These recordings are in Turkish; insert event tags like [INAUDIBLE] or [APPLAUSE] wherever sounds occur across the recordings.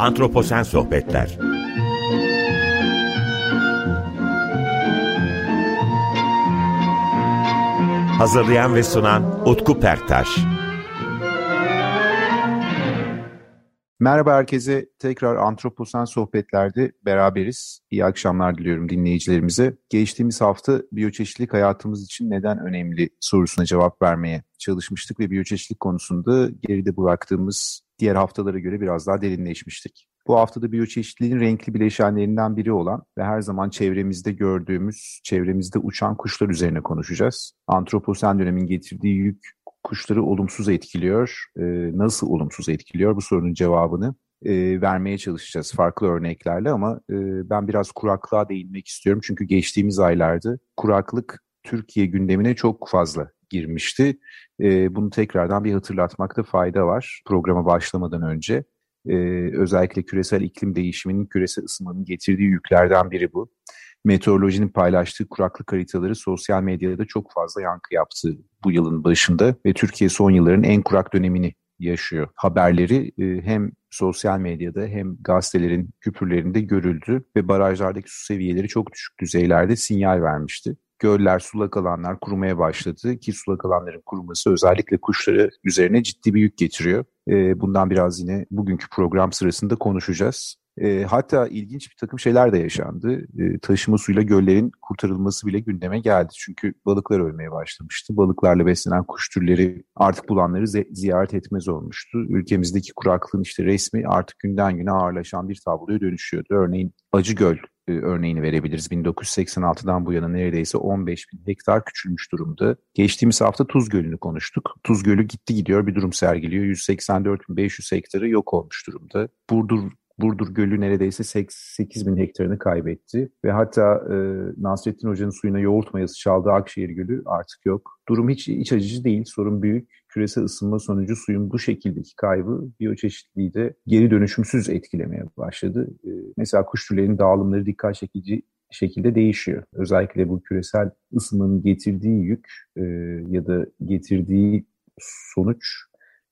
Antroposen Sohbetler. Hazırlayan ve sunan Utku Perktaş Merhaba herkese. Tekrar Antroposen Sohbetler'de beraberiz. İyi akşamlar diliyorum dinleyicilerimize. Geçtiğimiz hafta biyoçeşitlilik hayatımız için neden önemli sorusuna cevap vermeye çalışmıştık ve biyoçeşitlilik konusunda geride bıraktığımız diğer haftalara göre biraz daha derinleşmiştik. Bu haftada biyoçeşitliliğin renkli bileşenlerinden biri olan ve her zaman çevremizde gördüğümüz, çevremizde uçan kuşlar üzerine konuşacağız. Antroposen dönemin getirdiği yük kuşları olumsuz etkiliyor. E, nasıl olumsuz etkiliyor bu sorunun cevabını e, vermeye çalışacağız farklı örneklerle ama e, ben biraz kuraklığa değinmek istiyorum. Çünkü geçtiğimiz aylarda kuraklık Türkiye gündemine çok fazla girmişti. E, bunu tekrardan bir hatırlatmakta fayda var programa başlamadan önce. E, özellikle küresel iklim değişiminin, küresel ısınmanın getirdiği yüklerden biri bu. Meteorolojinin paylaştığı kuraklık haritaları sosyal medyada çok fazla yankı yaptı bu yılın başında ve Türkiye son yılların en kurak dönemini yaşıyor. Haberleri e, hem sosyal medyada hem gazetelerin küpürlerinde görüldü ve barajlardaki su seviyeleri çok düşük düzeylerde sinyal vermişti. Göller, sulak alanlar kurumaya başladı ki sulak alanların kuruması özellikle kuşları üzerine ciddi bir yük getiriyor. E, bundan biraz yine bugünkü program sırasında konuşacağız. E, hatta ilginç bir takım şeyler de yaşandı. E, taşıma suyla göllerin kurtarılması bile gündeme geldi. Çünkü balıklar ölmeye başlamıştı. Balıklarla beslenen kuş türleri artık bulanları ziyaret etmez olmuştu. Ülkemizdeki kuraklığın işte resmi artık günden güne ağırlaşan bir tabloya dönüşüyordu. Örneğin Acıgöl e, örneğini verebiliriz. 1986'dan bu yana neredeyse 15 bin hektar küçülmüş durumda. Geçtiğimiz hafta Tuz Gölü'nü konuştuk. Tuz Gölü gitti gidiyor bir durum sergiliyor. 184.500 hektarı yok olmuş durumda. Burdur Burdur Gölü neredeyse 8 bin hektarını kaybetti. Ve hatta e, Nasrettin Hoca'nın suyuna yoğurt mayası çaldığı Akşehir Gölü artık yok. Durum hiç iç acıcı değil, sorun büyük. Küresel ısınma sonucu suyun bu şekildeki kaybı biyoçeşitliliği de geri dönüşümsüz etkilemeye başladı. E, mesela kuş türlerinin dağılımları dikkat çekici şekilde değişiyor. Özellikle bu küresel ısınmanın getirdiği yük e, ya da getirdiği sonuç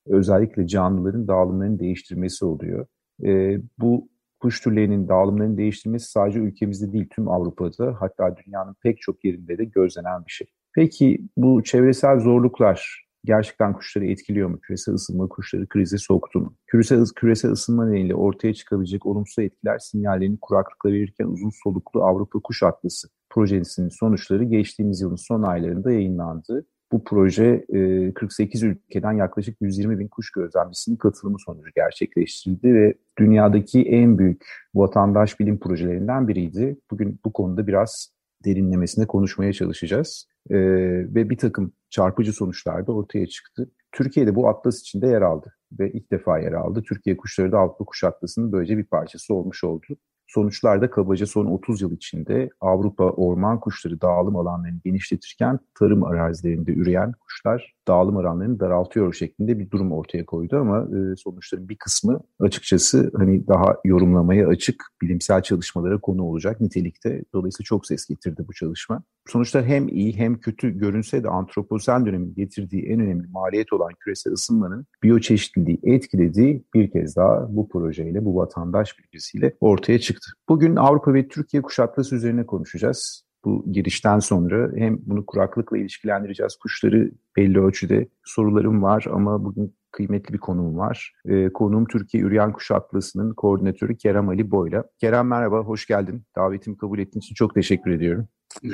özellikle canlıların dağılımlarını değiştirmesi oluyor. E, bu kuş türlerinin dağılımlarını değiştirmesi sadece ülkemizde değil tüm Avrupa'da hatta dünyanın pek çok yerinde de gözlenen bir şey. Peki bu çevresel zorluklar gerçekten kuşları etkiliyor mu? Küresel ısınma kuşları krize soktu mu? Küresel, küresel ısınma nedeniyle ortaya çıkabilecek olumsuz etkiler sinyallerini kuraklıkla verirken uzun soluklu Avrupa Kuş Atlısı projesinin sonuçları geçtiğimiz yılın son aylarında yayınlandı. Bu proje 48 ülkeden yaklaşık 120 bin kuş gözlemcisinin katılımı sonucu gerçekleştirildi ve dünyadaki en büyük vatandaş bilim projelerinden biriydi. Bugün bu konuda biraz derinlemesine konuşmaya çalışacağız. ve bir takım çarpıcı sonuçlar da ortaya çıktı. Türkiye'de bu atlas içinde yer aldı ve ilk defa yer aldı. Türkiye kuşları da Avrupa Kuş Atlası'nın böylece bir parçası olmuş oldu. Sonuçlarda kabaca son 30 yıl içinde Avrupa orman kuşları dağılım alanlarını genişletirken tarım arazilerinde üreyen kuşlar dağılım alanlarını daraltıyor şeklinde bir durum ortaya koydu ama e, sonuçların bir kısmı açıkçası hani daha yorumlamaya açık bilimsel çalışmalara konu olacak nitelikte. Dolayısıyla çok ses getirdi bu çalışma. Sonuçlar hem iyi hem kötü görünse de antroposen dönemin getirdiği en önemli maliyet olan küresel ısınmanın biyoçeşitliliği etkilediği bir kez daha bu projeyle, bu vatandaş bilgisiyle ortaya çıktı. Bugün Avrupa ve Türkiye kuşatlası üzerine konuşacağız bu girişten sonra hem bunu kuraklıkla ilişkilendireceğiz. Kuşları belli ölçüde sorularım var ama bugün kıymetli bir konuğum var. Ee, konuğum Türkiye Üryan Kuş Atlası'nın koordinatörü Kerem Ali Boyla. Kerem merhaba, hoş geldin. Davetimi kabul ettiğin için çok teşekkür ediyorum.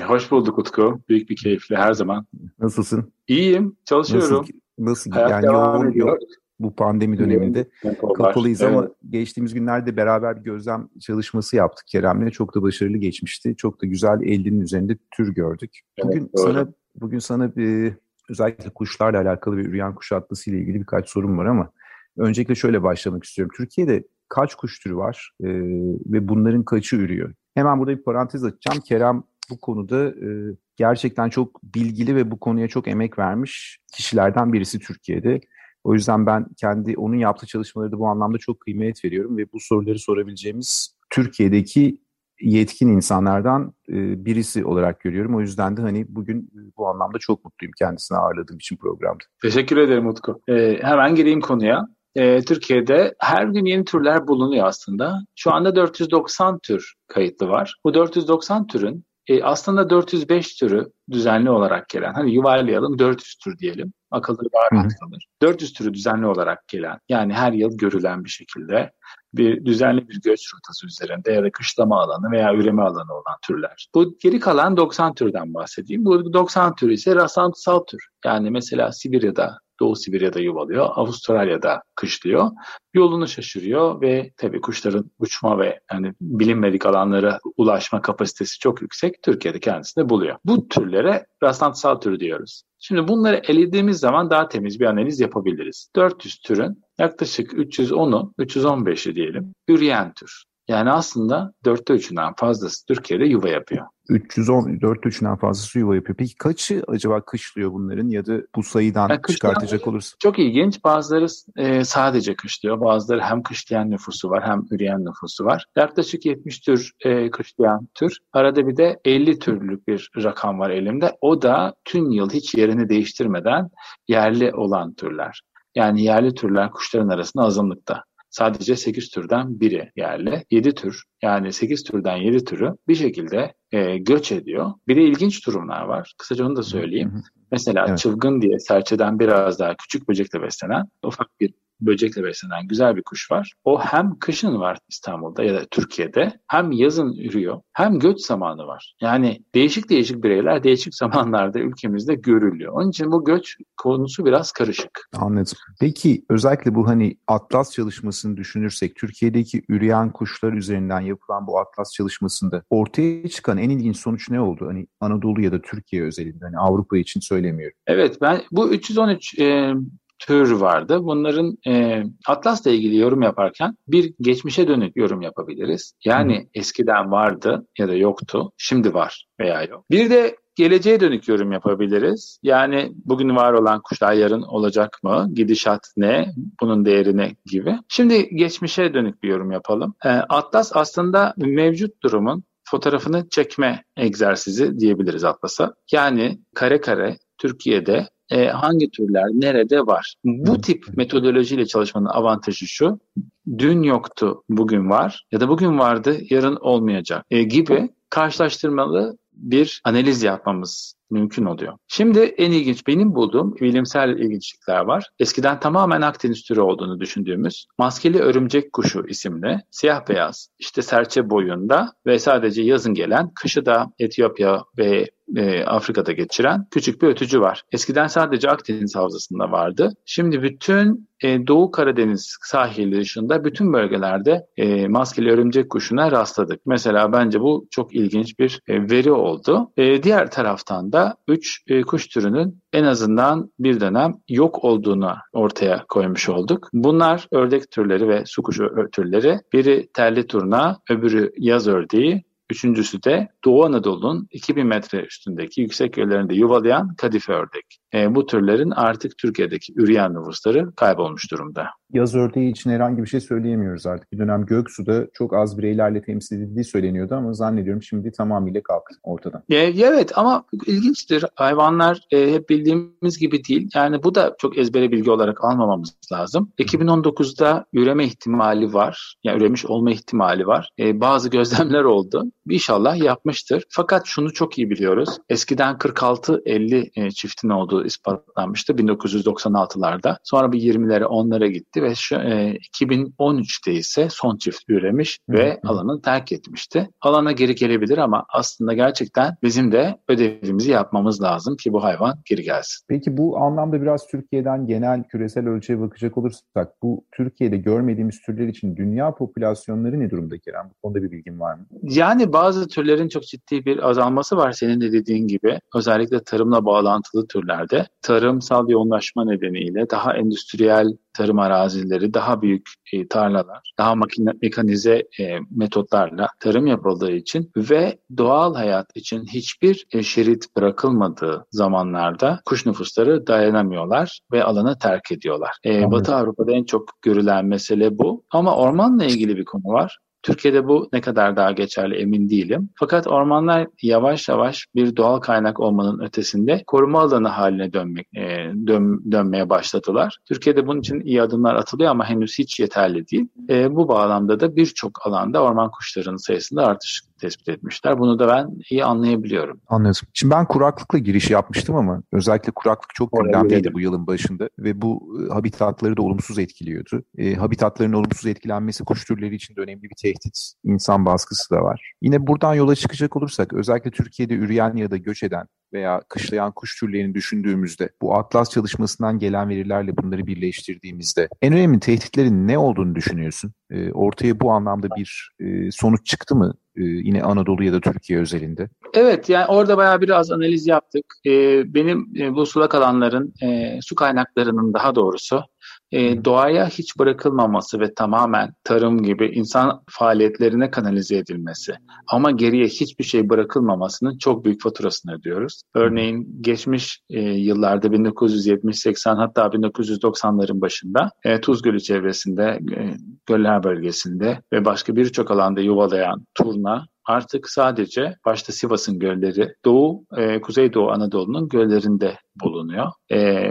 Hoş bulduk Utku. Büyük bir keyifle her zaman. Nasılsın? İyiyim, çalışıyorum. Nasıl, nasıl Hayat yani yoğun, yoğun, bu pandemi döneminde kapalıyız evet. ama geçtiğimiz günlerde beraber bir gözlem çalışması yaptık Kerem'le. Çok da başarılı geçmişti. Çok da güzel elinin üzerinde tür gördük. Bugün evet, sana bugün sana bir özellikle kuşlarla alakalı bir üreyen kuş atlısı ile ilgili birkaç sorum var ama öncelikle şöyle başlamak istiyorum. Türkiye'de kaç kuş türü var e, ve bunların kaçı ürüyor? Hemen burada bir parantez açacağım. Kerem bu konuda e, gerçekten çok bilgili ve bu konuya çok emek vermiş kişilerden birisi Türkiye'de. O yüzden ben kendi onun yaptığı çalışmaları da bu anlamda çok kıymet veriyorum ve bu soruları sorabileceğimiz Türkiye'deki yetkin insanlardan e, birisi olarak görüyorum. O yüzden de hani bugün bu anlamda çok mutluyum kendisini ağırladığım için programda. Teşekkür ederim Utku. Ee, hemen gireyim konuya. e, Türkiye'de her gün yeni türler bulunuyor aslında. Şu anda 490 tür kayıtlı var. Bu 490 türün e, aslında 405 türü düzenli olarak gelen, hani yuvarlayalım 400 tür diyelim, akılda daha rahat kalır. 400 türü düzenli olarak gelen, yani her yıl görülen bir şekilde bir düzenli bir göç rotası üzerinde ya da kışlama alanı veya üreme alanı olan türler. Bu geri kalan 90 türden bahsedeyim. Bu 90 tür ise rastlantısal tür. Yani mesela Sibirya'da Doğu Sibirya'da yuvalıyor, Avustralya'da kışlıyor. Yolunu şaşırıyor ve tabii kuşların uçma ve yani bilinmedik alanlara ulaşma kapasitesi çok yüksek. Türkiye'de kendisini buluyor. Bu türlere rastlantısal tür diyoruz. Şimdi bunları elediğimiz zaman daha temiz bir analiz yapabiliriz. 400 türün yaklaşık 310'u, 315'i diyelim, üreyen tür. Yani aslında dörtte üçünden fazlası Türkiye'de yuva yapıyor. 310, dörtte üçünden fazlası yuva yapıyor. Peki kaçı acaba kışlıyor bunların ya da bu sayıdan yani çıkartacak olursa? Çok ilginç. Bazıları e, sadece kışlıyor. Bazıları hem kışlayan nüfusu var hem üreyen nüfusu var. Yaklaşık 70 tür e, kışlayan tür. Arada bir de 50 türlük bir rakam var elimde. O da tüm yıl hiç yerini değiştirmeden yerli olan türler. Yani yerli türler kuşların arasında azınlıkta. Sadece 8 türden biri yerli. 7 tür yani 8 türden 7 türü bir şekilde e, göç ediyor. Bir de ilginç durumlar var. Kısaca onu da söyleyeyim. Mesela evet. çılgın diye serçeden biraz daha küçük böcekle beslenen ufak bir böcekle beslenen güzel bir kuş var. O hem kışın var İstanbul'da ya da Türkiye'de hem yazın ürüyor hem göç zamanı var. Yani değişik değişik bireyler değişik [LAUGHS] zamanlarda ülkemizde görülüyor. Onun için bu göç konusu biraz karışık. Anladım. Peki özellikle bu hani atlas çalışmasını düşünürsek Türkiye'deki üreyen kuşlar üzerinden yapılan bu atlas çalışmasında ortaya çıkan en ilginç sonuç ne oldu? Hani Anadolu ya da Türkiye özelinde hani Avrupa için söylemiyorum. Evet ben bu 313 e, tür vardı. Bunların e, Atlas'la ilgili yorum yaparken bir geçmişe dönük yorum yapabiliriz. Yani Hı. eskiden vardı ya da yoktu, şimdi var veya yok. Bir de geleceğe dönük yorum yapabiliriz. Yani bugün var olan kuşlar yarın olacak mı? Gidişat ne? Bunun değeri ne gibi. Şimdi geçmişe dönük bir yorum yapalım. E, Atlas aslında mevcut durumun fotoğrafını çekme egzersizi diyebiliriz Atlas'a. Yani kare kare Türkiye'de e, hangi türler nerede var? Bu tip metodolojiyle çalışmanın avantajı şu. Dün yoktu, bugün var ya da bugün vardı, yarın olmayacak e, gibi karşılaştırmalı bir analiz yapmamız mümkün oluyor. Şimdi en ilginç benim bulduğum bilimsel ilginçlikler var. Eskiden tamamen Akdeniz türü olduğunu düşündüğümüz maskeli örümcek kuşu isimli siyah beyaz işte serçe boyunda ve sadece yazın gelen kışı da Etiyopya ve e, Afrika'da geçiren küçük bir ötücü var. Eskiden sadece Akdeniz havzasında vardı. Şimdi bütün e, Doğu Karadeniz sahili dışında bütün bölgelerde e, maskeli örümcek kuşuna rastladık. Mesela bence bu çok ilginç bir veri oldu. Diğer taraftan da 3 e, kuş türünün en azından bir dönem yok olduğunu ortaya koymuş olduk. Bunlar ördek türleri ve su kuşu türleri. Biri terli turna, öbürü yaz ördeği, Üçüncüsü de Doğu Anadolu'nun 2000 metre üstündeki yüksek yerlerinde yuvalayan kadife ördek. E, bu türlerin artık Türkiye'deki üreyen nüfusları kaybolmuş durumda. Yaz ördeği için herhangi bir şey söyleyemiyoruz artık. Bir dönem Göksu'da çok az bireylerle temsil edildiği söyleniyordu ama zannediyorum şimdi tamamıyla kalktı ortadan. E, evet ama ilginçtir. Hayvanlar e, hep bildiğimiz gibi değil. Yani bu da çok ezbere bilgi olarak almamamız lazım. 2019'da üreme ihtimali var. Yani üremiş olma ihtimali var. E, bazı gözlemler oldu. İnşallah yapmıştır. Fakat şunu çok iyi biliyoruz. Eskiden 46-50 e, çiftin olduğu ispatlanmıştı 1996'larda. Sonra bir 20'lere 10'lara gitti ve şu e, 2013'te ise son çift üremiş ve alanı terk etmişti. Alana geri gelebilir ama aslında gerçekten bizim de ödevimizi yapmamız lazım ki bu hayvan geri gelsin. Peki bu anlamda biraz Türkiye'den genel küresel ölçüye bakacak olursak bu Türkiye'de görmediğimiz türler için dünya popülasyonları ne durumda Kerem? Bu konuda bir bilgin var mı? Yani bazı türlerin çok ciddi bir azalması var senin de dediğin gibi. Özellikle tarımla bağlantılı türlerde tarımsal yoğunlaşma nedeniyle daha endüstriyel tarım arazileri, daha büyük e, tarlalar, daha makine, mekanize e, metotlarla tarım yapıldığı için ve doğal hayat için hiçbir e, şerit bırakılmadığı zamanlarda kuş nüfusları dayanamıyorlar ve alanı terk ediyorlar. E, Batı Avrupa'da en çok görülen mesele bu. Ama ormanla ilgili bir konu var. Türkiye'de bu ne kadar daha geçerli emin değilim. Fakat ormanlar yavaş yavaş bir doğal kaynak olmanın ötesinde koruma alanı haline dönmek e, dön, dönmeye başladılar. Türkiye'de bunun için iyi adımlar atılıyor ama henüz hiç yeterli değil. E, bu bağlamda da birçok alanda orman kuşlarının sayısında artış tespit etmişler. Bunu da ben iyi anlayabiliyorum. Anladım. Şimdi ben kuraklıkla giriş yapmıştım ama özellikle kuraklık çok gündemdeydi bu yılın başında ve bu e, habitatları da olumsuz etkiliyordu. E, habitatların olumsuz etkilenmesi kuş türleri için de önemli bir tehdit. İnsan baskısı da var. Yine buradan yola çıkacak olursak özellikle Türkiye'de üreyen ya da göç eden veya kışlayan kuş türlerini düşündüğümüzde bu Atlas çalışmasından gelen verilerle bunları birleştirdiğimizde en önemli tehditlerin ne olduğunu düşünüyorsun? E, ortaya bu anlamda bir e, sonuç çıktı mı e, yine Anadolu ya da Türkiye özelinde? Evet yani orada bayağı biraz analiz yaptık. E, benim e, bu sulak alanların e, su kaynaklarının daha doğrusu e, doğaya hiç bırakılmaması ve tamamen tarım gibi insan faaliyetlerine kanalize edilmesi ama geriye hiçbir şey bırakılmamasının çok büyük faturasını ödüyoruz. Örneğin geçmiş e, yıllarda 1970-80 hatta 1990'ların başında e, Tuz Gölü çevresinde, e, Göller bölgesinde ve başka birçok alanda yuvalayan turna artık sadece başta Sivas'ın gölleri Doğu, e, Kuzeydoğu Anadolu'nun göllerinde bulunuyor. E,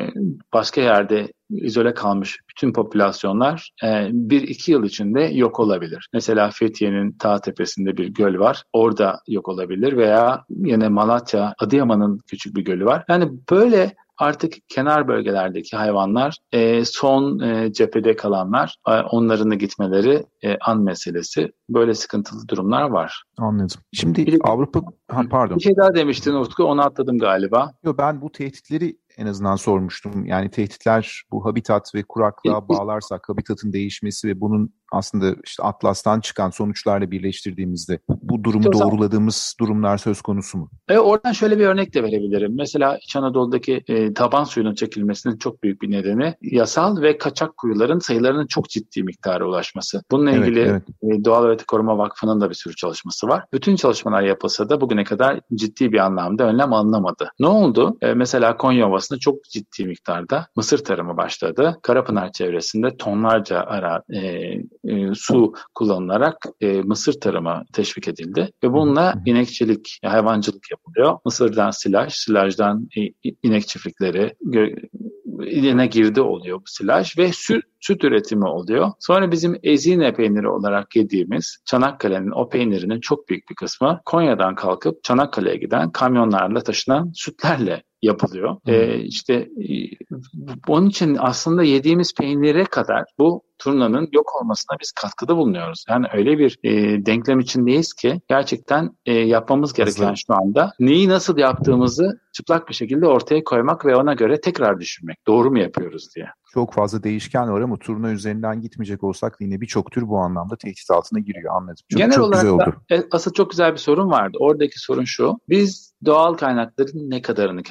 başka yerde izole kalmış bütün popülasyonlar e, bir iki yıl içinde yok olabilir. Mesela Fethiye'nin ta tepesinde bir göl var. Orada yok olabilir veya yine Malatya, Adıyaman'ın küçük bir gölü var. Yani böyle artık kenar bölgelerdeki hayvanlar e, son e, cephede kalanlar e, onların da gitmeleri e, an meselesi. Böyle sıkıntılı durumlar var. Anladım. Şimdi bir, Avrupa ha, pardon. Bir şey daha demiştin Utku onu atladım galiba. Yo, ben bu tehditleri en azından sormuştum. Yani tehditler bu habitat ve kuraklığa bağlarsak habitatın değişmesi ve bunun aslında işte Atlas'tan çıkan sonuçlarla birleştirdiğimizde bu durumu işte doğruladığımız durumlar söz konusu mu? E, oradan şöyle bir örnek de verebilirim. Mesela İç Anadolu'daki e, taban suyunun çekilmesinin çok büyük bir nedeni yasal ve kaçak kuyuların sayılarının çok ciddi miktara ulaşması. Bununla evet, ilgili evet. E, Doğal Hayat Koruma Vakfı'nın da bir sürü çalışması var. Bütün çalışmalar yapılsa da bugüne kadar ciddi bir anlamda önlem alınamadı. Ne oldu? E, mesela Konya Ovası'nda çok ciddi miktarda mısır tarımı başladı. Karapınar çevresinde tonlarca ara e, e, su kullanılarak e, mısır tarımı teşvik edildi ve bununla inekçilik, hayvancılık yapılıyor. Mısırdan silaj, silajdan inek çiftlikleri, iline girdi oluyor bu silaj ve süt, süt üretimi oluyor. Sonra bizim ezine peyniri olarak yediğimiz Çanakkale'nin o peynirinin çok büyük bir kısmı Konya'dan kalkıp Çanakkale'ye giden kamyonlarla taşınan sütlerle yapılıyor. Hmm. Ee, işte onun için aslında yediğimiz peynire kadar bu turnanın yok olmasına biz katkıda bulunuyoruz. Yani öyle bir e, denklem içindeyiz ki gerçekten e, yapmamız gereken Nasıl? şu anda neyi nasıl yaptığımızı çıplak bir şekilde ortaya koymak ve ona göre tekrar düşünmek. Doğru mu yapıyoruz diye. Çok fazla değişken var ama turna üzerinden gitmeyecek olsak yine birçok tür bu anlamda tehdit altına giriyor anladım. Çok, Genel çok olarak güzel oldu. Da, e, asıl çok güzel bir sorun vardı. Oradaki sorun şu. Biz doğal kaynakların ne kadarını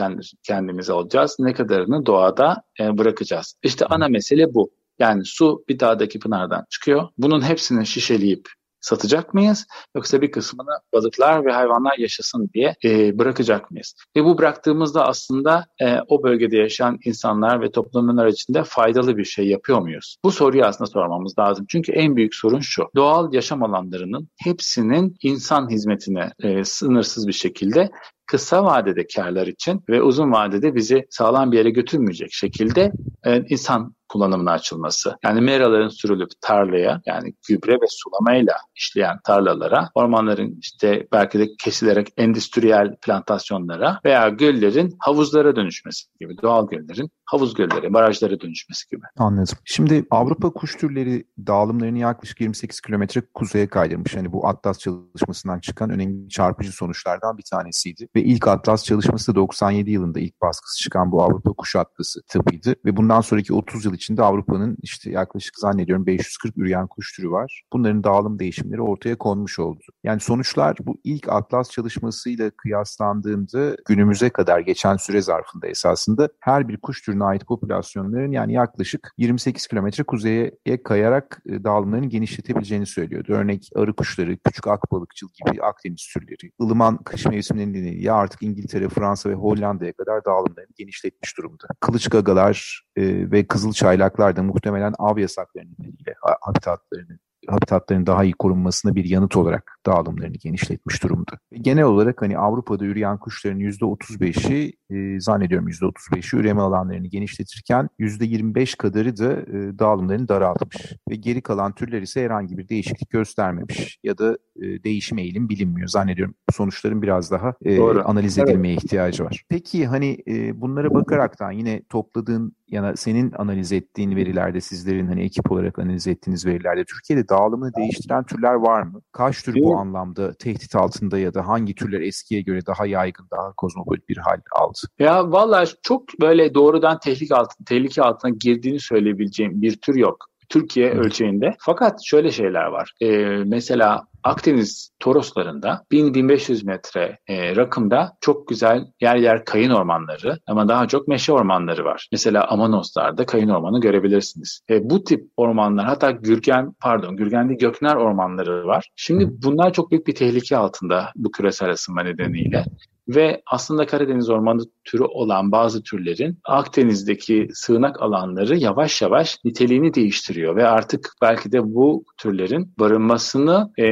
kendimiz alacağız, ne kadarını doğada e, bırakacağız. İşte ana mesele bu. Yani su bir dağdaki pınardan çıkıyor. Bunun hepsini şişeleyip satacak mıyız? Yoksa bir kısmını balıklar ve hayvanlar yaşasın diye e, bırakacak mıyız? Ve bu bıraktığımızda aslında e, o bölgede yaşayan insanlar ve toplumlar içinde faydalı bir şey yapıyor muyuz? Bu soruyu aslında sormamız lazım. Çünkü en büyük sorun şu. Doğal yaşam alanlarının hepsinin insan hizmetine e, sınırsız bir şekilde kısa vadede karlar için ve uzun vadede bizi sağlam bir yere götürmeyecek şekilde e, insan kullanımına açılması. Yani meraların sürülüp tarlaya yani gübre ve sulamayla işleyen tarlalara, ormanların işte belki de kesilerek endüstriyel plantasyonlara veya göllerin havuzlara dönüşmesi gibi doğal göllerin havuz gölleri, barajlara dönüşmesi gibi. Anladım. Şimdi Avrupa kuş türleri dağılımlarını yaklaşık 28 kilometre kuzeye kaydırmış. Hani bu Atlas çalışmasından çıkan önemli çarpıcı sonuçlardan bir tanesiydi. Ve ilk Atlas çalışması da 97 yılında ilk baskısı çıkan bu Avrupa kuş atlası tıpıydı. Ve bundan sonraki 30 yıl içinde Avrupa'nın işte yaklaşık zannediyorum 540 üreyen kuş türü var. Bunların dağılım değişimleri ortaya konmuş oldu. Yani sonuçlar bu ilk Atlas çalışmasıyla kıyaslandığında günümüze kadar geçen süre zarfında esasında her bir kuş türüne ait popülasyonların yani yaklaşık 28 kilometre kuzeye kayarak e, dağılımlarını genişletebileceğini söylüyordu. Örnek arı kuşları, küçük akbalıkçıl gibi Akdeniz türleri, ılıman kış mevsiminin nedeniyle artık İngiltere, Fransa ve Hollanda'ya kadar dağılımlarını genişletmiş durumda. Kılıç gagalar e, ve kızıl çaylaklar da muhtemelen av yasakları nedeniyle habitatlarını habitatların daha iyi korunmasına bir yanıt olarak dağılımlarını genişletmiş durumda. Genel olarak hani Avrupa'da üreyen kuşların %35'i e, zannediyorum %35'i üreme alanlarını genişletirken %25 kadarı da e, dağılımlarını daraltmış. Ve geri kalan türler ise herhangi bir değişiklik göstermemiş ya da e, değişim eğilim bilinmiyor. Zannediyorum sonuçların biraz daha e, analiz edilmeye evet. ihtiyacı var. Peki hani e, bunlara bakaraktan yine topladığın yana senin analiz ettiğin verilerde sizlerin hani ekip olarak analiz ettiğiniz verilerde Türkiye'de dağılımını değiştiren türler var mı? Kaç tür bu anlamda tehdit altında ya da hangi türler eskiye göre daha yaygın, daha kozmopolit bir hal aldı? Ya vallahi çok böyle doğrudan tehlike altına, tehlike altına girdiğini söyleyebileceğim bir tür yok. Türkiye ölçeğinde. Fakat şöyle şeyler var. Ee, mesela Akdeniz Toroslarında 1000-1500 metre e, rakımda çok güzel yer yer kayın ormanları ama daha çok meşe ormanları var. Mesela Amanoslar'da kayın ormanı görebilirsiniz. E, bu tip ormanlar hatta Gürgen pardon Gürgen değil Gökner ormanları var. Şimdi bunlar çok büyük bir tehlike altında bu küresel ısınma nedeniyle ve aslında Karadeniz ormanı türü olan bazı türlerin Akdeniz'deki sığınak alanları yavaş yavaş niteliğini değiştiriyor ve artık belki de bu türlerin barınmasını e,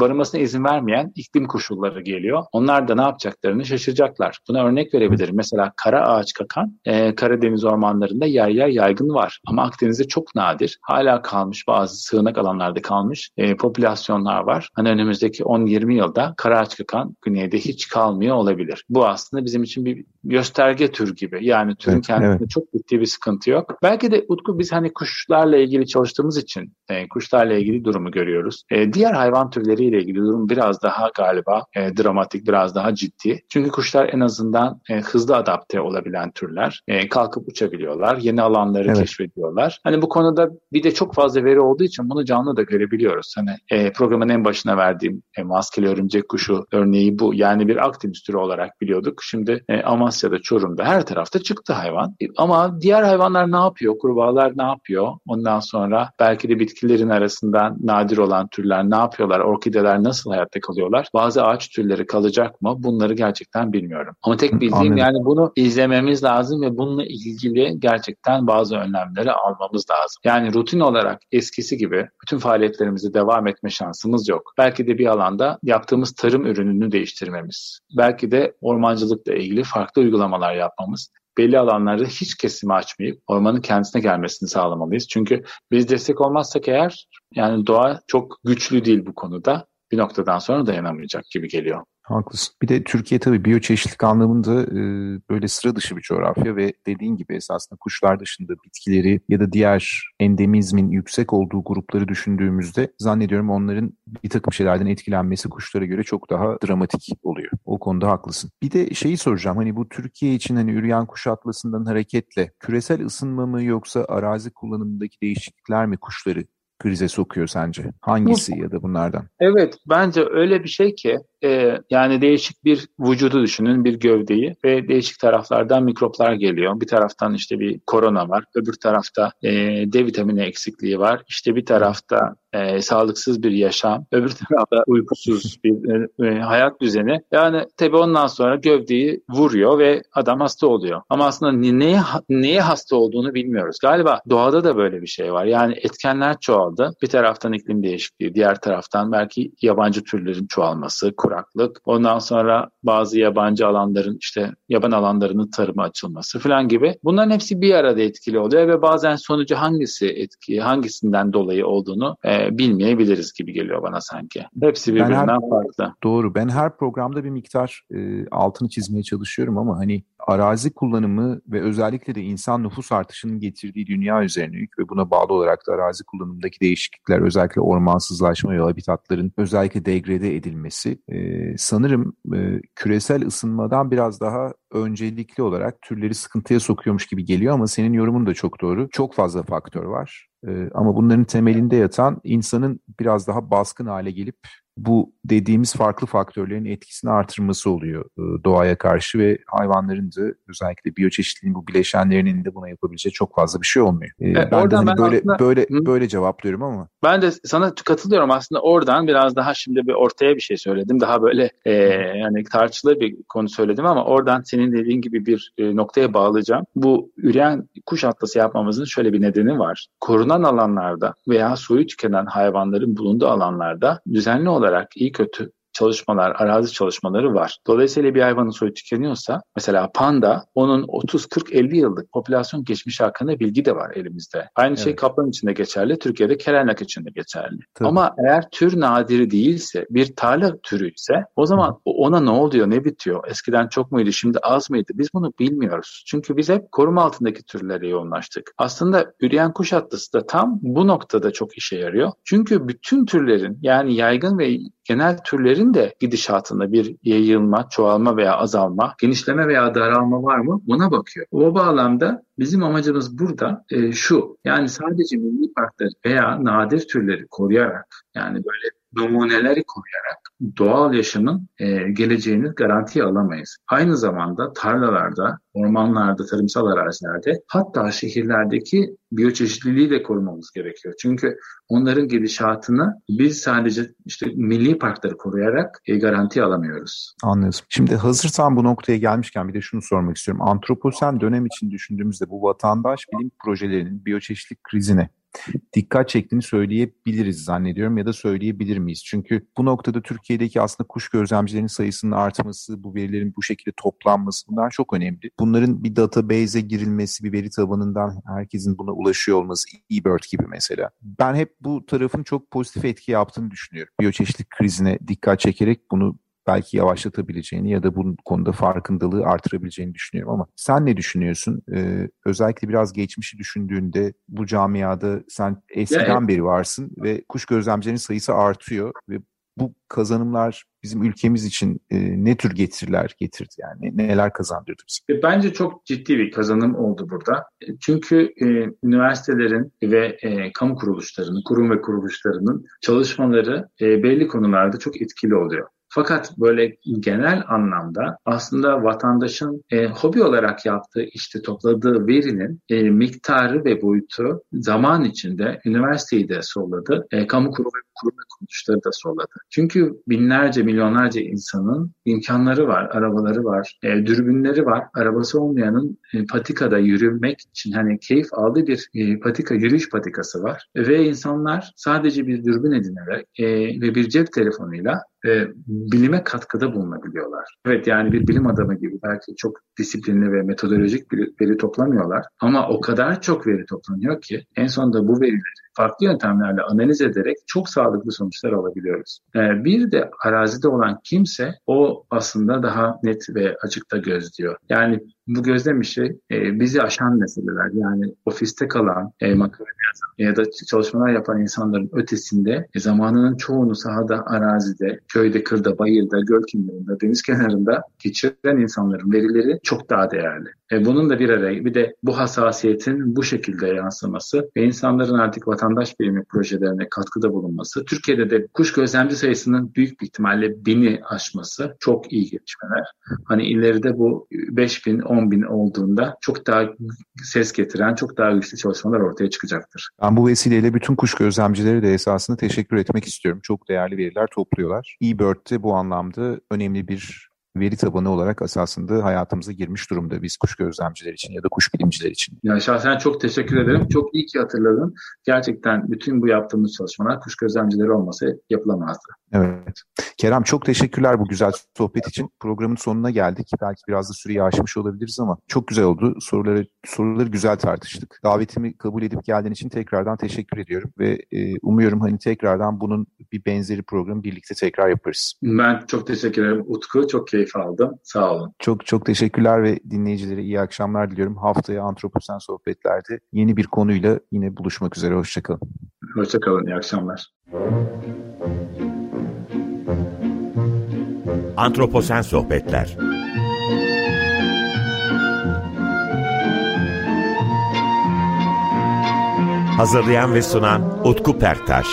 barınmasına izin vermeyen iklim koşulları geliyor. Onlar da ne yapacaklarını şaşıracaklar. Buna örnek verebilirim. Mesela kara ağaç kakan e, Karadeniz ormanlarında yer yer yaygın var ama Akdeniz'de çok nadir. Hala kalmış bazı sığınak alanlarda kalmış e, popülasyonlar var. Hani önümüzdeki 10-20 yılda kara ağaç kakan güneyde hiç kalmıyor olabilir. Bu aslında bizim için bir gösterge tür gibi. Yani türün evet, kendisinde evet. çok ciddi bir sıkıntı yok. Belki de Utku biz hani kuşlarla ilgili çalıştığımız için e, kuşlarla ilgili durumu görüyoruz. E, diğer hayvan türleriyle ilgili durum biraz daha galiba e, dramatik, biraz daha ciddi. Çünkü kuşlar en azından e, hızlı adapte olabilen türler. E, kalkıp uçabiliyorlar, yeni alanları evet. keşfediyorlar. Hani bu konuda bir de çok fazla veri olduğu için bunu canlı da görebiliyoruz. Hani e, programın en başına verdiğim e, maskeli örümcek kuşu örneği bu. Yani bir Akdeniz türü olarak biliyorduk. Şimdi e, Amasya'da, Çorum'da her tarafta çıktı hayvan. E, ama diğer hayvanlar ne yapıyor? Kurbağalar ne yapıyor? Ondan sonra belki de bitkilerin arasından nadir olan türler ne yapıyorlar? Orkideler nasıl hayatta kalıyorlar? Bazı ağaç türleri kalacak mı? Bunları gerçekten bilmiyorum. Ama tek bildiğim Anladım. yani bunu izlememiz lazım ve bununla ilgili gerçekten bazı önlemleri almamız lazım. Yani rutin olarak eskisi gibi bütün faaliyetlerimizi devam etme şansımız yok. Belki de bir alanda yaptığımız tarım ürününü değiştirmemiz. Belki de ormancılıkla ilgili farklı uygulamalar yapmamız belli alanlarda hiç kesimi açmayıp ormanın kendisine gelmesini sağlamalıyız. Çünkü biz destek olmazsak eğer yani doğa çok güçlü değil bu konuda. Bir noktadan sonra dayanamayacak gibi geliyor. Haklısın. Bir de Türkiye tabii biyoçeşitlik anlamında e, böyle sıra dışı bir coğrafya ve dediğin gibi esasında kuşlar dışında bitkileri ya da diğer endemizmin yüksek olduğu grupları düşündüğümüzde zannediyorum onların bir takım şeylerden etkilenmesi kuşlara göre çok daha dramatik oluyor. O konuda haklısın. Bir de şeyi soracağım hani bu Türkiye için hani üreyen kuş atlasından hareketle küresel ısınma mı yoksa arazi kullanımındaki değişiklikler mi kuşları krize sokuyor sence? Hangisi ya da bunlardan? Evet bence öyle bir şey ki e, yani değişik bir vücudu düşünün, bir gövdeyi ve değişik taraflardan mikroplar geliyor. Bir taraftan işte bir korona var, öbür tarafta e, D vitamini eksikliği var. İşte bir tarafta e, sağlıksız bir yaşam, [LAUGHS] öbür tarafta uykusuz bir e, e, hayat düzeni. Yani tabii ondan sonra gövdeyi vuruyor ve adam hasta oluyor. Ama aslında neye, neye hasta olduğunu bilmiyoruz. Galiba doğada da böyle bir şey var. Yani etkenler çoğaldı. Bir taraftan iklim değişikliği, diğer taraftan belki yabancı türlerin çoğalması, kuraklık. Ondan sonra bazı yabancı alanların işte yaban alanlarının tarıma açılması falan gibi. Bunların hepsi bir arada etkili oluyor ve bazen sonucu hangisi etki, hangisinden dolayı olduğunu e, bilmeyebiliriz gibi geliyor bana sanki. Hepsi birbirinden her, farklı. Doğru. Ben her programda bir miktar e, altını çizmeye çalışıyorum ama hani arazi kullanımı ve özellikle de insan nüfus artışının getirdiği dünya üzerine yük ve buna bağlı olarak da arazi kullanımındaki değişiklikler özellikle ormansızlaşma ve habitatların özellikle degrede edilmesi e, sanırım e, küresel ısınmadan biraz daha öncelikli olarak türleri sıkıntıya sokuyormuş gibi geliyor ama senin yorumun da çok doğru. Çok fazla faktör var. Ee, ama bunların temelinde yatan insanın biraz daha baskın hale gelip bu dediğimiz farklı faktörlerin etkisini artırması oluyor e, doğaya karşı ve hayvanların da özellikle biyoçeşitliliğin bu bileşenlerinin de buna yapabileceği çok fazla bir şey olmuyor. E, evet, ben de hani ben böyle aslında, böyle hı? böyle cevaplıyorum ama. Ben de sana katılıyorum aslında oradan biraz daha şimdi bir ortaya bir şey söyledim. Daha böyle e, yani tartışılır bir konu söyledim ama oradan senin dediğin gibi bir e, noktaya bağlayacağım. Bu üreyen kuş atlası yapmamızın şöyle bir nedeni var. Korunan alanlarda veya suyu tüketen hayvanların bulunduğu alanlarda düzenli olarak iyi kötü çalışmalar, arazi çalışmaları var. Dolayısıyla bir hayvanın soyu tükeniyorsa mesela panda onun 30 40 50 yıllık popülasyon geçmişi hakkında bilgi de var elimizde. Aynı şey evet. şey kaplan için de geçerli, Türkiye'de kerenak için de geçerli. Tabii. Ama eğer tür nadir değilse, bir tarla türü ise o zaman ona ne oluyor, ne bitiyor? Eskiden çok muydu, şimdi az mıydı? Biz bunu bilmiyoruz. Çünkü biz hep koruma altındaki türlere yoğunlaştık. Aslında üreyen kuş atlısı da tam bu noktada çok işe yarıyor. Çünkü bütün türlerin yani yaygın ve genel türlerin de gidişatında bir yayılma, çoğalma veya azalma, genişleme veya daralma var mı? Buna bakıyor. O bağlamda bizim amacımız burada e, şu. Yani sadece milli parkları veya nadir türleri koruyarak yani böyle numuneleri koruyarak doğal yaşamın e, geleceğini garantiye alamayız. Aynı zamanda tarlalarda, ormanlarda, tarımsal arazilerde hatta şehirlerdeki biyoçeşitliliği de korumamız gerekiyor. Çünkü onların gidişatını biz sadece işte milli parkları koruyarak e, garanti alamıyoruz. Anlıyorum. Şimdi hazır bu noktaya gelmişken bir de şunu sormak istiyorum. Antroposen dönem için düşündüğümüzde bu vatandaş bilim projelerinin biyoçeşitlik krizine dikkat çektiğini söyleyebiliriz zannediyorum ya da söyleyebilir miyiz? Çünkü bu noktada Türkiye'deki aslında kuş gözlemcilerinin sayısının artması, bu verilerin bu şekilde toplanması bunlar çok önemli. Bunların bir database'e girilmesi, bir veri tabanından herkesin buna ulaşıyor olması, eBird gibi mesela. Ben hep bu tarafın çok pozitif etki yaptığını düşünüyorum. Biyoçeşitlik krizine dikkat çekerek bunu belki yavaşlatabileceğini ya da bu konuda farkındalığı artırabileceğini düşünüyorum ama sen ne düşünüyorsun? Ee, özellikle biraz geçmişi düşündüğünde bu camiada sen eskiden evet. beri varsın ve kuş gözlemcilerin sayısı artıyor ve bu kazanımlar bizim ülkemiz için e, ne tür getiriler getirdi yani neler kazandırdı bize? E, bence çok ciddi bir kazanım oldu burada. E, çünkü e, üniversitelerin ve e, kamu kuruluşlarının, kurum ve kuruluşlarının çalışmaları e, belli konularda çok etkili oluyor. Fakat böyle genel anlamda aslında vatandaşın e, hobi olarak yaptığı işte topladığı verinin e, miktarı ve boyutu zaman içinde üniversiteyi de solladı, e, kamu kurum ve kurum ve kuruluşları da solladı. Çünkü binlerce, milyonlarca insanın imkanları var, arabaları var, e, dürbünleri var. Arabası olmayanın e, patikada yürümek için hani keyif aldığı bir e, patika, yürüyüş patikası var. Ve insanlar sadece bir dürbün edinerek e, ve bir cep telefonuyla e, bilime katkıda bulunabiliyorlar. Evet yani bir bilim adamı gibi belki çok disiplinli ve metodolojik bir veri toplamıyorlar ama o kadar çok veri toplanıyor ki en sonunda bu verileri farklı yöntemlerle analiz ederek çok sağlıklı sonuçlar alabiliyoruz. Ee, bir de arazide olan kimse o aslında daha net ve açıkta gözlüyor. Yani bu gözlem işi e, bizi aşan meseleler. Yani ofiste kalan, e, makale yazan ya da çalışmalar yapan insanların ötesinde e, zamanının çoğunu sahada, arazide, köyde, kırda, bayırda, göl kenarında, deniz kenarında geçiren insanların verileri çok daha değerli. E, bunun da bir araya bir de bu hassasiyetin bu şekilde yansıması ve insanların artık vatandaş bilimi projelerine katkıda bulunması, Türkiye'de de kuş gözlemci sayısının büyük bir ihtimalle bini aşması çok iyi gelişmeler. Hani ileride bu 5 bin, 10 bin olduğunda çok daha ses getiren, çok daha güçlü çalışmalar ortaya çıkacaktır. Ben bu vesileyle bütün kuş gözlemcileri de esasında teşekkür etmek istiyorum. Çok değerli veriler topluyorlar. eBird de bu anlamda önemli bir veri tabanı olarak esasında hayatımıza girmiş durumda biz kuş gözlemciler için ya da kuş bilimciler için. Ya şahsen çok teşekkür ederim. Çok iyi ki hatırladın. Gerçekten bütün bu yaptığımız çalışmalar kuş gözlemcileri olmasa yapılamazdı. Evet. Kerem çok teşekkürler bu güzel sohbet için. Programın sonuna geldik. Belki biraz da süreyi aşmış olabiliriz ama çok güzel oldu. Soruları soruları güzel tartıştık. Davetimi kabul edip geldiğin için tekrardan teşekkür ediyorum ve e, umuyorum hani tekrardan bunun bir benzeri programı birlikte tekrar yaparız. Ben çok teşekkür ederim Utku. Çok keyif aldım. Sağ olun. Çok çok teşekkürler ve dinleyicilere iyi akşamlar diliyorum. Haftaya Antroposen Sohbetler'de yeni bir konuyla yine buluşmak üzere. Hoşçakalın. Hoşçakalın. İyi akşamlar. Antroposen Sohbetler Hazırlayan ve sunan Utku Perktaş